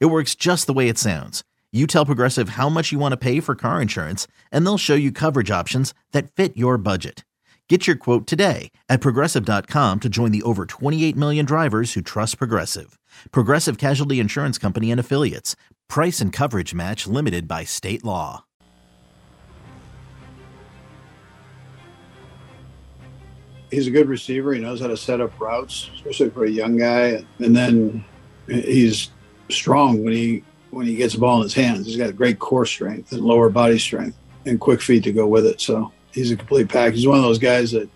It works just the way it sounds. You tell Progressive how much you want to pay for car insurance, and they'll show you coverage options that fit your budget. Get your quote today at progressive.com to join the over 28 million drivers who trust Progressive. Progressive Casualty Insurance Company and Affiliates. Price and coverage match limited by state law. He's a good receiver. He knows how to set up routes, especially for a young guy. And then he's strong when he when he gets the ball in his hands. He's got great core strength and lower body strength and quick feet to go with it. So he's a complete package. He's one of those guys that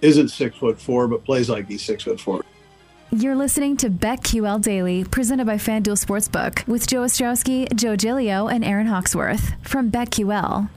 isn't six foot four, but plays like he's six foot four. You're listening to BetQL Daily, presented by FanDuel Sportsbook, with Joe Ostrowski, Joe Gilio, and Aaron Hawksworth from BetQL.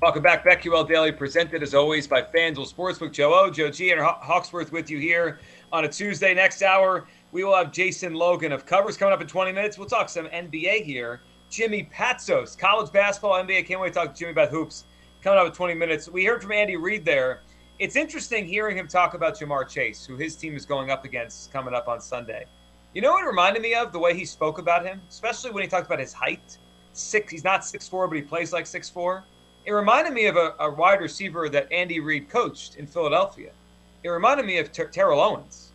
Welcome back, BetQL Daily, presented as always by FanDuel Sportsbook. Joe O, Joe G, and Hawksworth with you here on a Tuesday. Next hour, we will have Jason Logan of Covers coming up in 20 minutes. We'll talk some NBA here. Jimmy Patsos, college basketball, NBA. Can't wait to talk to Jimmy about hoops coming up in 20 minutes. We heard from Andy Reid there. It's interesting hearing him talk about Ja'Marr Chase, who his team is going up against coming up on Sunday. You know what it reminded me of? The way he spoke about him, especially when he talked about his height. Six, he's not six four, but he plays like six four. It reminded me of a, a wide receiver that Andy Reid coached in Philadelphia. It reminded me of Ter- Terrell Owens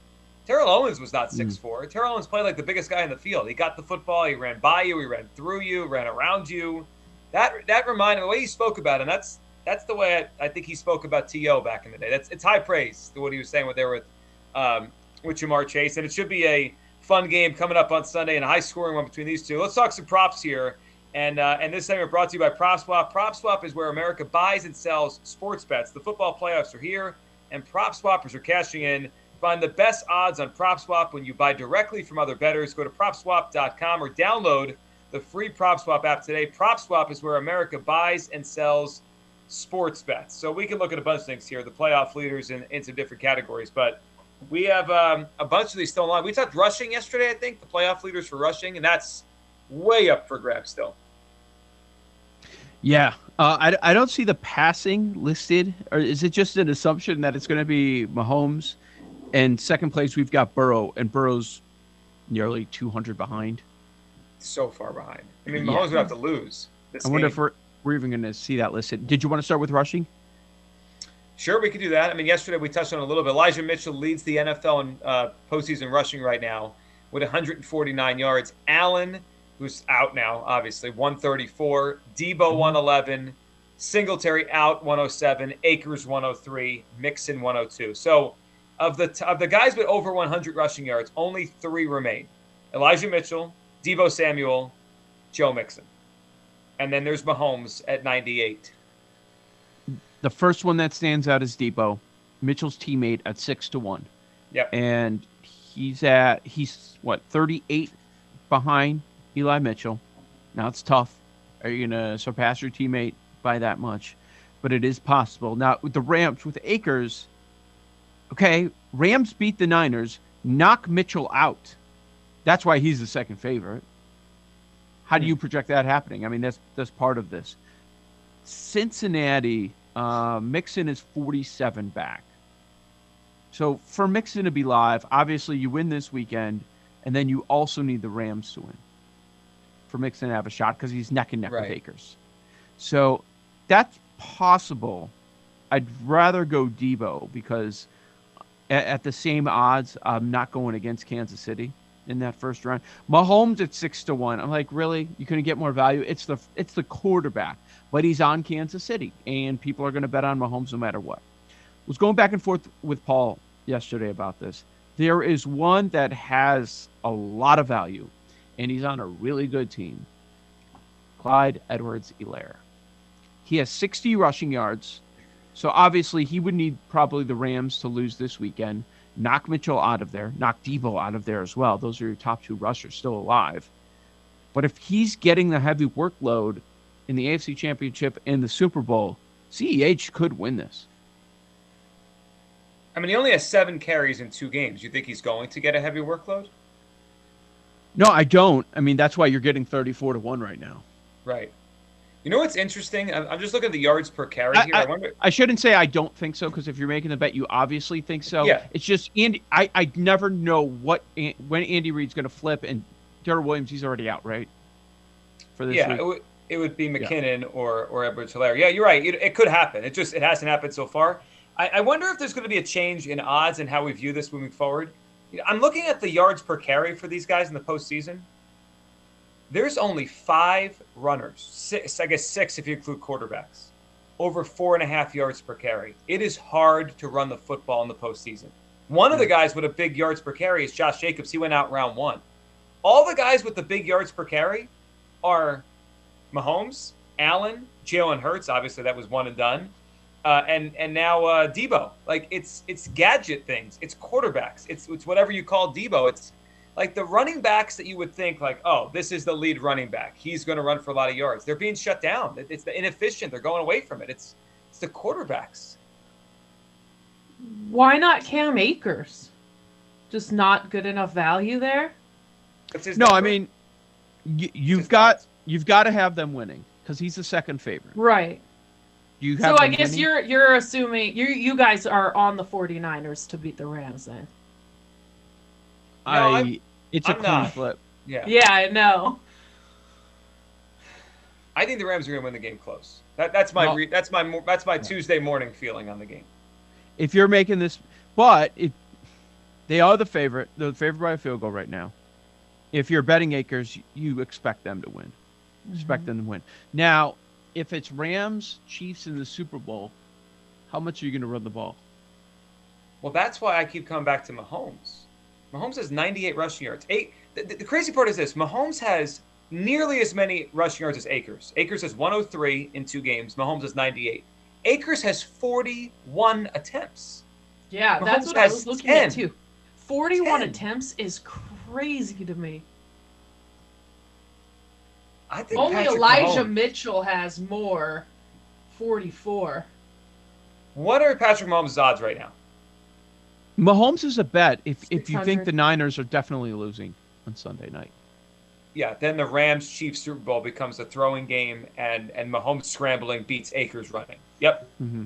Terrell Owens was not six mm. four. Terrell Owens played like the biggest guy in the field. He got the football, he ran by you, he ran through you, ran around you. That that reminded the way he spoke about him. That's that's the way I, I think he spoke about To back in the day. That's it's high praise to what he was saying with there with um, with Ja'Marr Chase, and it should be a fun game coming up on Sunday and a high scoring one between these two. Let's talk some props here. And, uh, and this segment brought to you by PropSwap. PropSwap is where America buys and sells sports bets. The football playoffs are here, and prop swappers are cashing in Find the best odds on PropSwap when you buy directly from other bettors. Go to PropSwap.com or download the free PropSwap app today. PropSwap is where America buys and sells sports bets. So we can look at a bunch of things here, the playoff leaders in, in some different categories. But we have um, a bunch of these still on. We talked rushing yesterday, I think, the playoff leaders for rushing, and that's way up for grabs still. Yeah, uh, I, I don't see the passing listed, or is it just an assumption that it's going to be Mahomes? And second place, we've got Burrow, and Burrow's nearly 200 behind. So far behind. I mean, Mahomes yeah. would have to lose. I wonder game. if we're, we're even going to see that listed. Did you want to start with rushing? Sure, we could do that. I mean, yesterday we touched on a little bit. Elijah Mitchell leads the NFL in uh, postseason rushing right now with 149 yards. Allen, who's out now, obviously, 134. Deebo, mm-hmm. 111. Singletary out, 107. Akers, 103. Mixon, 102. So of the of the guys with over 100 rushing yards, only three remain: Elijah Mitchell, Deebo Samuel, Joe Mixon, and then there's Mahomes at 98. The first one that stands out is Deebo, Mitchell's teammate at six to one. Yep. And he's at he's what 38 behind Eli Mitchell. Now it's tough. Are you gonna surpass your teammate by that much? But it is possible. Now with the Rams with Akers Okay, Rams beat the Niners, knock Mitchell out. That's why he's the second favorite. How do you project that happening? I mean, that's that's part of this. Cincinnati, uh, Mixon is 47 back. So for Mixon to be live, obviously you win this weekend, and then you also need the Rams to win for Mixon to have a shot because he's neck and neck right. with Akers. So that's possible. I'd rather go Deebo because at, at the same odds. I'm not going against Kansas City in that first round. Mahomes at six to one. I'm like, really? You couldn't get more value? It's the it's the quarterback, but he's on Kansas City, and people are going to bet on Mahomes no matter what. I was going back and forth with Paul yesterday about this. There is one that has a lot of value, and he's on a really good team. Clyde Edwards-Helaire. He has 60 rushing yards, so obviously he would need probably the Rams to lose this weekend, knock Mitchell out of there, knock Deebo out of there as well. Those are your top two rushers still alive. But if he's getting the heavy workload in the AFC Championship and the Super Bowl, CEH could win this. I mean, he only has seven carries in two games. You think he's going to get a heavy workload? No, I don't. I mean, that's why you're getting 34 to 1 right now. Right. You know what's interesting? I'm I'm just looking at the yards per carry I- here. I, wonder. I shouldn't say I don't think so because if you're making the bet, you obviously think so. Yeah. It's just Andy. I, I never know what when Andy Reid's going to flip, and Darrell Williams he's already out, right? For this Yeah, week. it would, it would be McKinnon or or Edwards Helaire. Yeah, you're right. It, it could happen. It just it hasn't happened so far. I, I wonder if there's going to be a change in odds and how we view this moving forward. I'm looking at the yards per carry for these guys in the postseason. There's only five runners, six, I guess six if you include quarterbacks, over four and a half yards per carry. It is hard to run the football in the postseason. One of the guys with a big yards per carry is Josh Jacobs. He went out round one. All the guys with the big yards per carry are Mahomes, Allen, Jalen Hurts. Obviously, that was one and done, uh, and and now uh, Deebo. Like it's it's gadget things. It's quarterbacks. It's it's whatever you call Deebo. It's like the running backs that you would think like, oh, this is the lead running back. He's going to run for a lot of yards. They're being shut down. It's the inefficient. They're going away from it. It's it's the quarterbacks. Why not Cam Akers? Just not good enough value there. That's his no, I mean, y- you've got nuts. you've got to have them winning because he's the second favorite. Right. You So I guess winning? you're you're assuming you you guys are on the 49ers to beat the Rams then. No, I. I'm- it's a I'm coin not. flip. yeah. Yeah, I know. I think the Rams are going to win the game close. That, that's my No. re, that's my that's my Tuesday morning feeling on the game. If you're making this, but if they are the favorite, they're the favorite by a field goal right now. If you're betting Akers, you expect them to win. Expect mm-hmm. them to win. Now, if it's Rams, Chiefs in the Super Bowl, how much are you going to run the ball? Well, that's why I keep coming back to Mahomes. Mahomes has 98 rushing yards. Eight. The, the crazy part is this: Mahomes has nearly as many rushing yards as Akers. Akers has 103 in two games. Mahomes has 98. Akers has 41 attempts. Yeah, that's what I was looking 10. at too. 41 10. attempts is crazy to me. I think Only Patrick Elijah Mahomes- Mitchell has more. 44. What are Patrick Mahomes' odds right now? Mahomes is a bet if if you think the Niners are definitely losing on Sunday night. Yeah, then the Rams Chiefs Super Bowl becomes a throwing game, and and Mahomes scrambling beats Akers running. Yep. hmm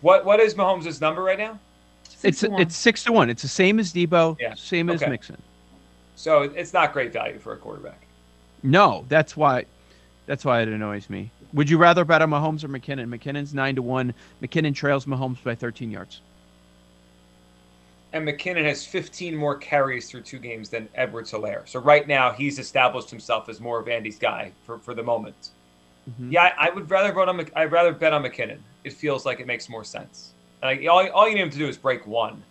What what is Mahomes' number right now? Six It's it's six to one. It's the same as Deebo, Yeah, same as. Mixon. So it's not great value for a quarterback. No, that's why that's why it annoys me. Would you rather bet on Mahomes or McKinnon? McKinnon's nine to one. McKinnon trails Mahomes by 13 yards. And McKinnon has 15 more carries through two games than Edwards Helaire. So right now he's established himself as more of Andy's guy for, for the moment. Mhm. Yeah, I, I would rather vote on. I'd rather bet on McKinnon. It feels like it makes more sense. Like all, all you need him to do is break one.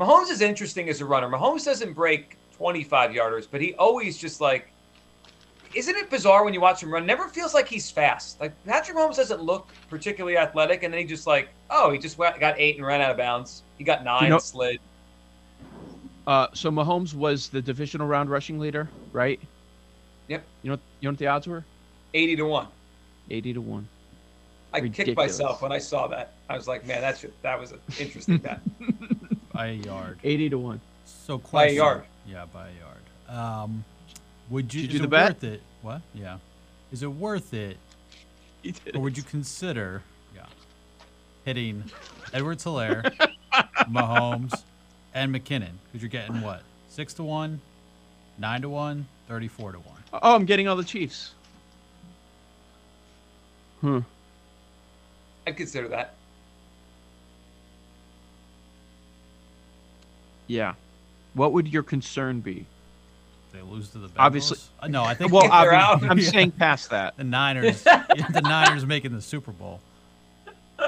Mahomes is interesting as a runner. Mahomes doesn't break 25 yarders, but he always just like. Isn't it bizarre when you watch him run? Never feels like he's fast. Like Patrick Mahomes doesn't look particularly athletic, and then he just like, oh, he just went, got eight and ran out of bounds. He got nine, You know- and slid. Uh, so Mahomes was the divisional round rushing leader, right? Yep. You know you know what the odds were? 80 to one. 80 to one. I kicked myself when I saw that. I was like, man, that's that was an interesting bet. by a yard. 80 to one. So By a yard. Yeah, by a yard. Um, would you, Did is you do it the bet? worth it? What? Yeah. Is it worth it, or would you consider, yeah, hitting Edwards Helaire, Mahomes, and McKinnon? Because you're getting what? Six to one, nine to one, 34 to one. Oh, I'm getting all the Chiefs. Hmm. I'd consider that. Yeah. What would your concern be? They lose to the Bengals. Obviously- Uh, no. I think Well, They're out. I'm Yeah. saying past that. the Niners. the Niners making the Super Bowl.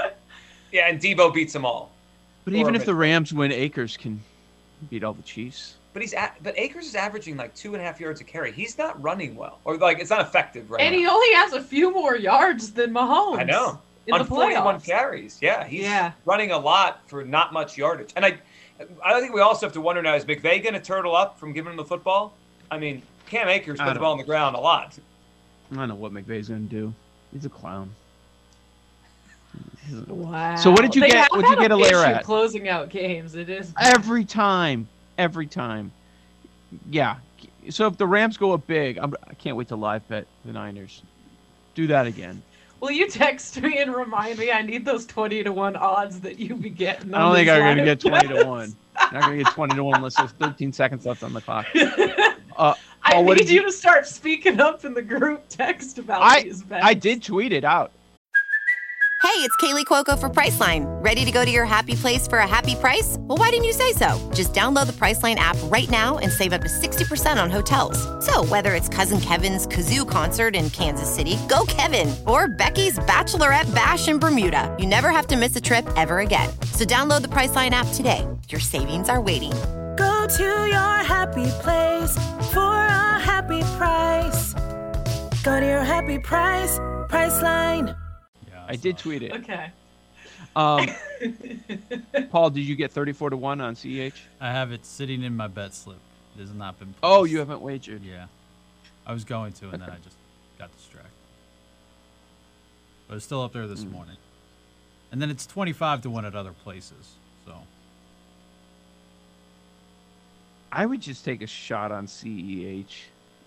Yeah, and Deebo beats them all. But even if the Rams win, Akers can beat all the Chiefs. But he's at, but Akers is averaging like two and a half yards a carry. He's not running well, or like it's not effective right and now. he only has a few more yards than Mahomes. I know. In On the 41 playoffs. carries, yeah, he's Yeah. running a lot for not much yardage. And I, I think we also have to wonder now: is McVay going to turtle up from giving him the football? I mean, Cam Akers put the ball on the ground a lot. I don't know what McVay's gonna do. He's a clown. Wow. So what did you They get- have what'd you get a layer at? Closing out games. It is. Every time, every time. Yeah. So if the Rams go up big, I'm, I can't wait to live bet the Niners. Do that again. Will you text me and remind me? I need those twenty to one odds that you be getting. I don't think I'm gonna get twenty to one. I'm not gonna get twenty to one unless there's 13 seconds left on the clock. Uh, I Paul, what need you you- to start speaking up in the group text about I these bets. I did tweet it out. Hey, it's Kaley Cuoco for Priceline. Ready to go to your happy place for a happy price? Well, why didn't you say so? Just download the Priceline app right now and save up to 60% on hotels. So, whether it's Cousin Kevin's Kazoo concert in Kansas City, go Kevin, or Becky's Bachelorette Bash in Bermuda, you never have to miss a trip ever again. So, download the Priceline app today. Your savings are waiting. Go to your happy place for a happy price. Go to your happy price, Priceline. Yeah, I did tweet it. Okay. Um, Paul, did you get 34 to one on CEH? I have it sitting in my bet slip. It has not been. Oh, you haven't wagered. Yeah, I was going to, and then I just got distracted. But it's still up there this Mm. morning. And then it's twenty-five to one at other places. So I would just take a shot on CEH.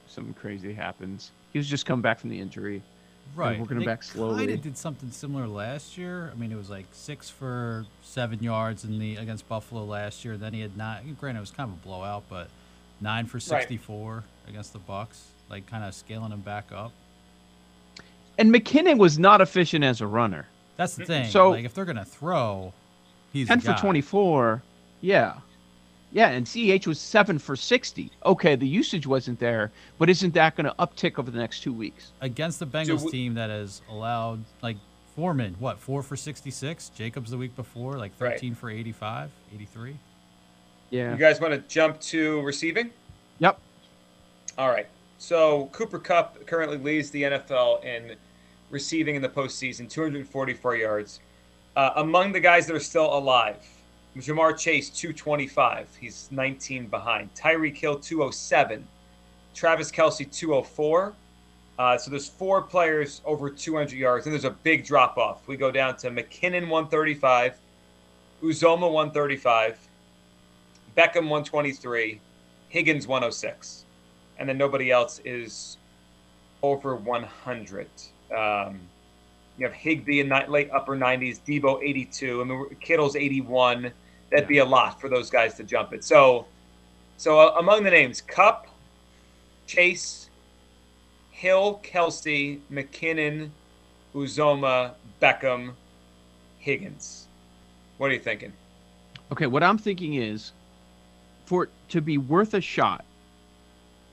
Something crazy happens. He was just coming back from the injury. right, working they back slowly. Kind of did something similar last year. I mean, it was like six for seven yards in the against Buffalo last year. Then he had nine. Granted, it was kind of a blowout, but nine for sixty-four against the Bucs. Like kind of scaling him back up. And McKinnon was not efficient as a runner. That's the thing. So- like if they're gonna throw, he's 10 the for 24. Yeah. Yeah, and CEH was 7 for 60. Okay, the usage wasn't there, but isn't that going to uptick over the next two weeks? against the Bengals w- team that has allowed like Foreman, what four for sixty-six? Jacobs the week before, like Right. thirteen for 85, 83. Yeah. You guys want to jump to receiving? Yep. All right. So Cooper Kupp currently leads the NFL in receiving in the postseason, 244 yards. Uh, among the guys that are still alive, Ja'Marr Chase, 225. He's 19 behind. Tyreek Hill, 207. Travis Kelce, 204. Uh, so there's four players over 200 yards, and there's a big drop off. We go down to McKinnon, 135. Uzomah, 135. Beckham, 123. Higgins, 106 and then nobody else is over 100. Um, you have Higbee in ni- late upper 90s, Deebo 82. I mean, Kittle's 81. That'd be a lot for those guys to jump it. So, so uh, among the names, Kupp, Chase, Hill, Kelce, McKinnon, Uzomah, Beckham, Higgins. What are you thinking? Okay, what I'm thinking is for it to be worth a shot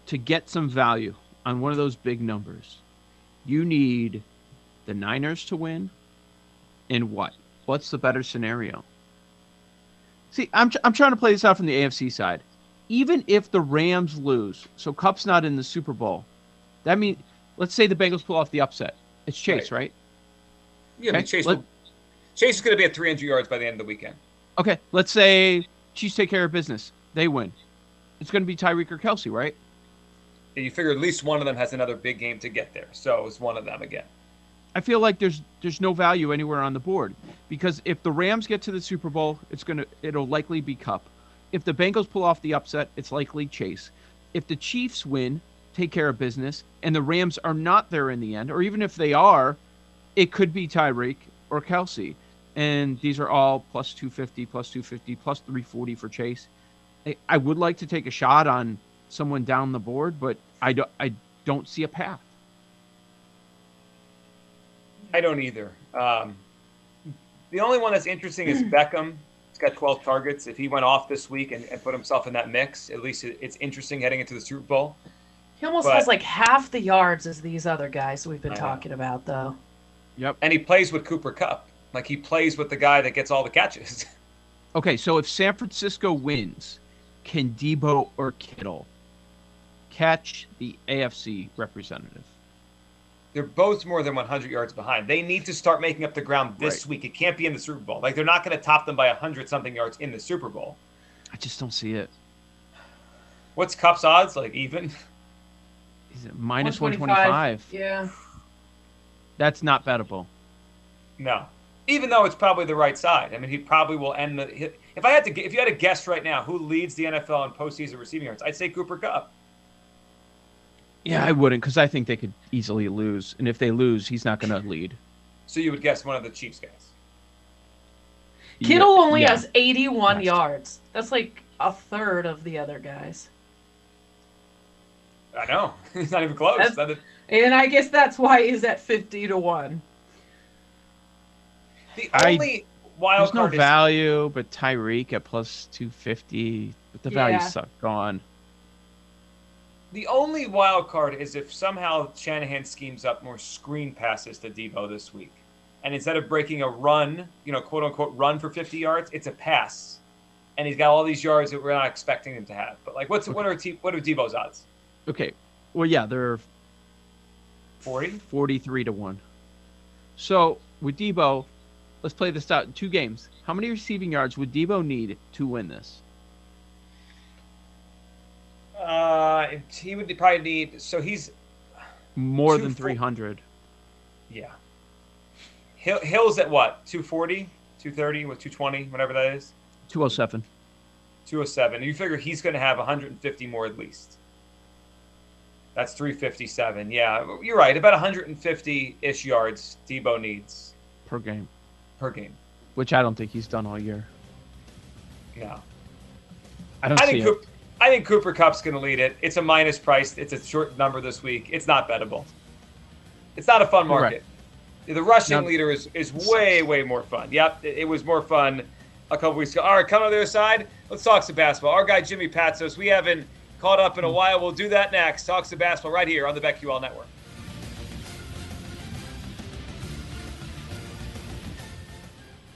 to get some value on one of those big numbers, you need the Niners to win and what? What's the better scenario? See, I'm, I'm trying to play this out from the AFC side. Even if the Rams lose, so Kupp's not in the Super Bowl, that means, let's say the Bengals pull off the upset. It's Chase, right? Yeah, I mean, Chase, let- will, Chase is going to be at 300 yards by the end of the weekend. Okay, let's say Chiefs take care of business. They win. It's going to be Tyreek or Kelce, right? And you figure at least one of them has another big game to get there. So it's one of them again. I feel like there's there's no value anywhere on the board because if the Rams get to the Super Bowl, it's gonna it'll likely be Kupp. If the Bengals pull off the upset, it's likely Chase. If the Chiefs win, take care of business, and the Rams are not there in the end, or even if they are, it could be Tyreek or Kelce. And these are all plus 250, plus 250, plus 340 for Chase. I, I would like to take a shot on someone down the board, but I don't, I don't see a path. I don't either. Um, the only one that's interesting is Beckham. He's got 12 targets. If he went off this week and, and put himself in that mix, at least it, it's interesting heading into the Super Bowl. He almost But- has like half the yards as these other guys we've been I know. talking about, though. Yep. And he plays with Cooper Kupp. Like he plays with the guy that gets all the catches. Okay, so if San Francisco wins, can Deebo or Kittle catch the AFC representative? They're both more than 100 yards behind. They need to start making up the ground this Right. week. It can't be in the Super Bowl. Like they're not going to top them by 100 something yards in the Super Bowl. I just don't see it. What's Kupp's odds? Like even? Is it minus 125? Yeah. That's not bettable. No, even though it's probably the right side. I mean, he probably will end the. If I had to, if you had to guess right now who leads the NFL in postseason receiving yards, I'd say Cooper Kupp. Yeah, I wouldn't because I think they could easily lose, and if they lose, he's not going to lead. So you would guess one of the Chiefs guys. Kittle Yeah, only yeah. has 81 Yes. yards. That's like a third of the other guys. I know he's not even close. That's- Not the- And I guess that's why he's at 50 to 1. the I- only wild There's no card is value, but Tyreek at plus 250, but the value's Yeah. suck gone. The only wild card is if somehow Shanahan schemes up more screen passes to Deebo this week, and instead of breaking a run, you know, quote unquote run for 50 yards, it's a pass, and he's got all these yards that we're not expecting him to have. But like, what's what are T, what are Deebo's odds? Okay, well, yeah, they're 40. 43 to 1. So with Deebo, let's play this out in two games. How many receiving yards would Deebo need to win this? He would probably need. So he's More Two than 300. yeah. Hill, Hill's at what? 240, 230, with 220, whatever that is. 207. 207. You figure he's going to have 150 more at least. That's 357. Yeah, you're right. About 150 ish yards Deebo needs per game, per game. which I don't think he's done all year. No, I don't I see think. Coop, I think Cooper Kupp's going to lead it. It's a minus price. It's a short number this week. It's not bettable. It's not a fun You're right. market. The rushing leader is is way way more fun. Yep, it, it was more fun a couple weeks ago. All right, come on the other side. Let's talk some basketball. Our guy Jimmy Patsos. We haven't caught up in a hmm. while. We'll do that next. Talk some basketball right here on the BetQL Network.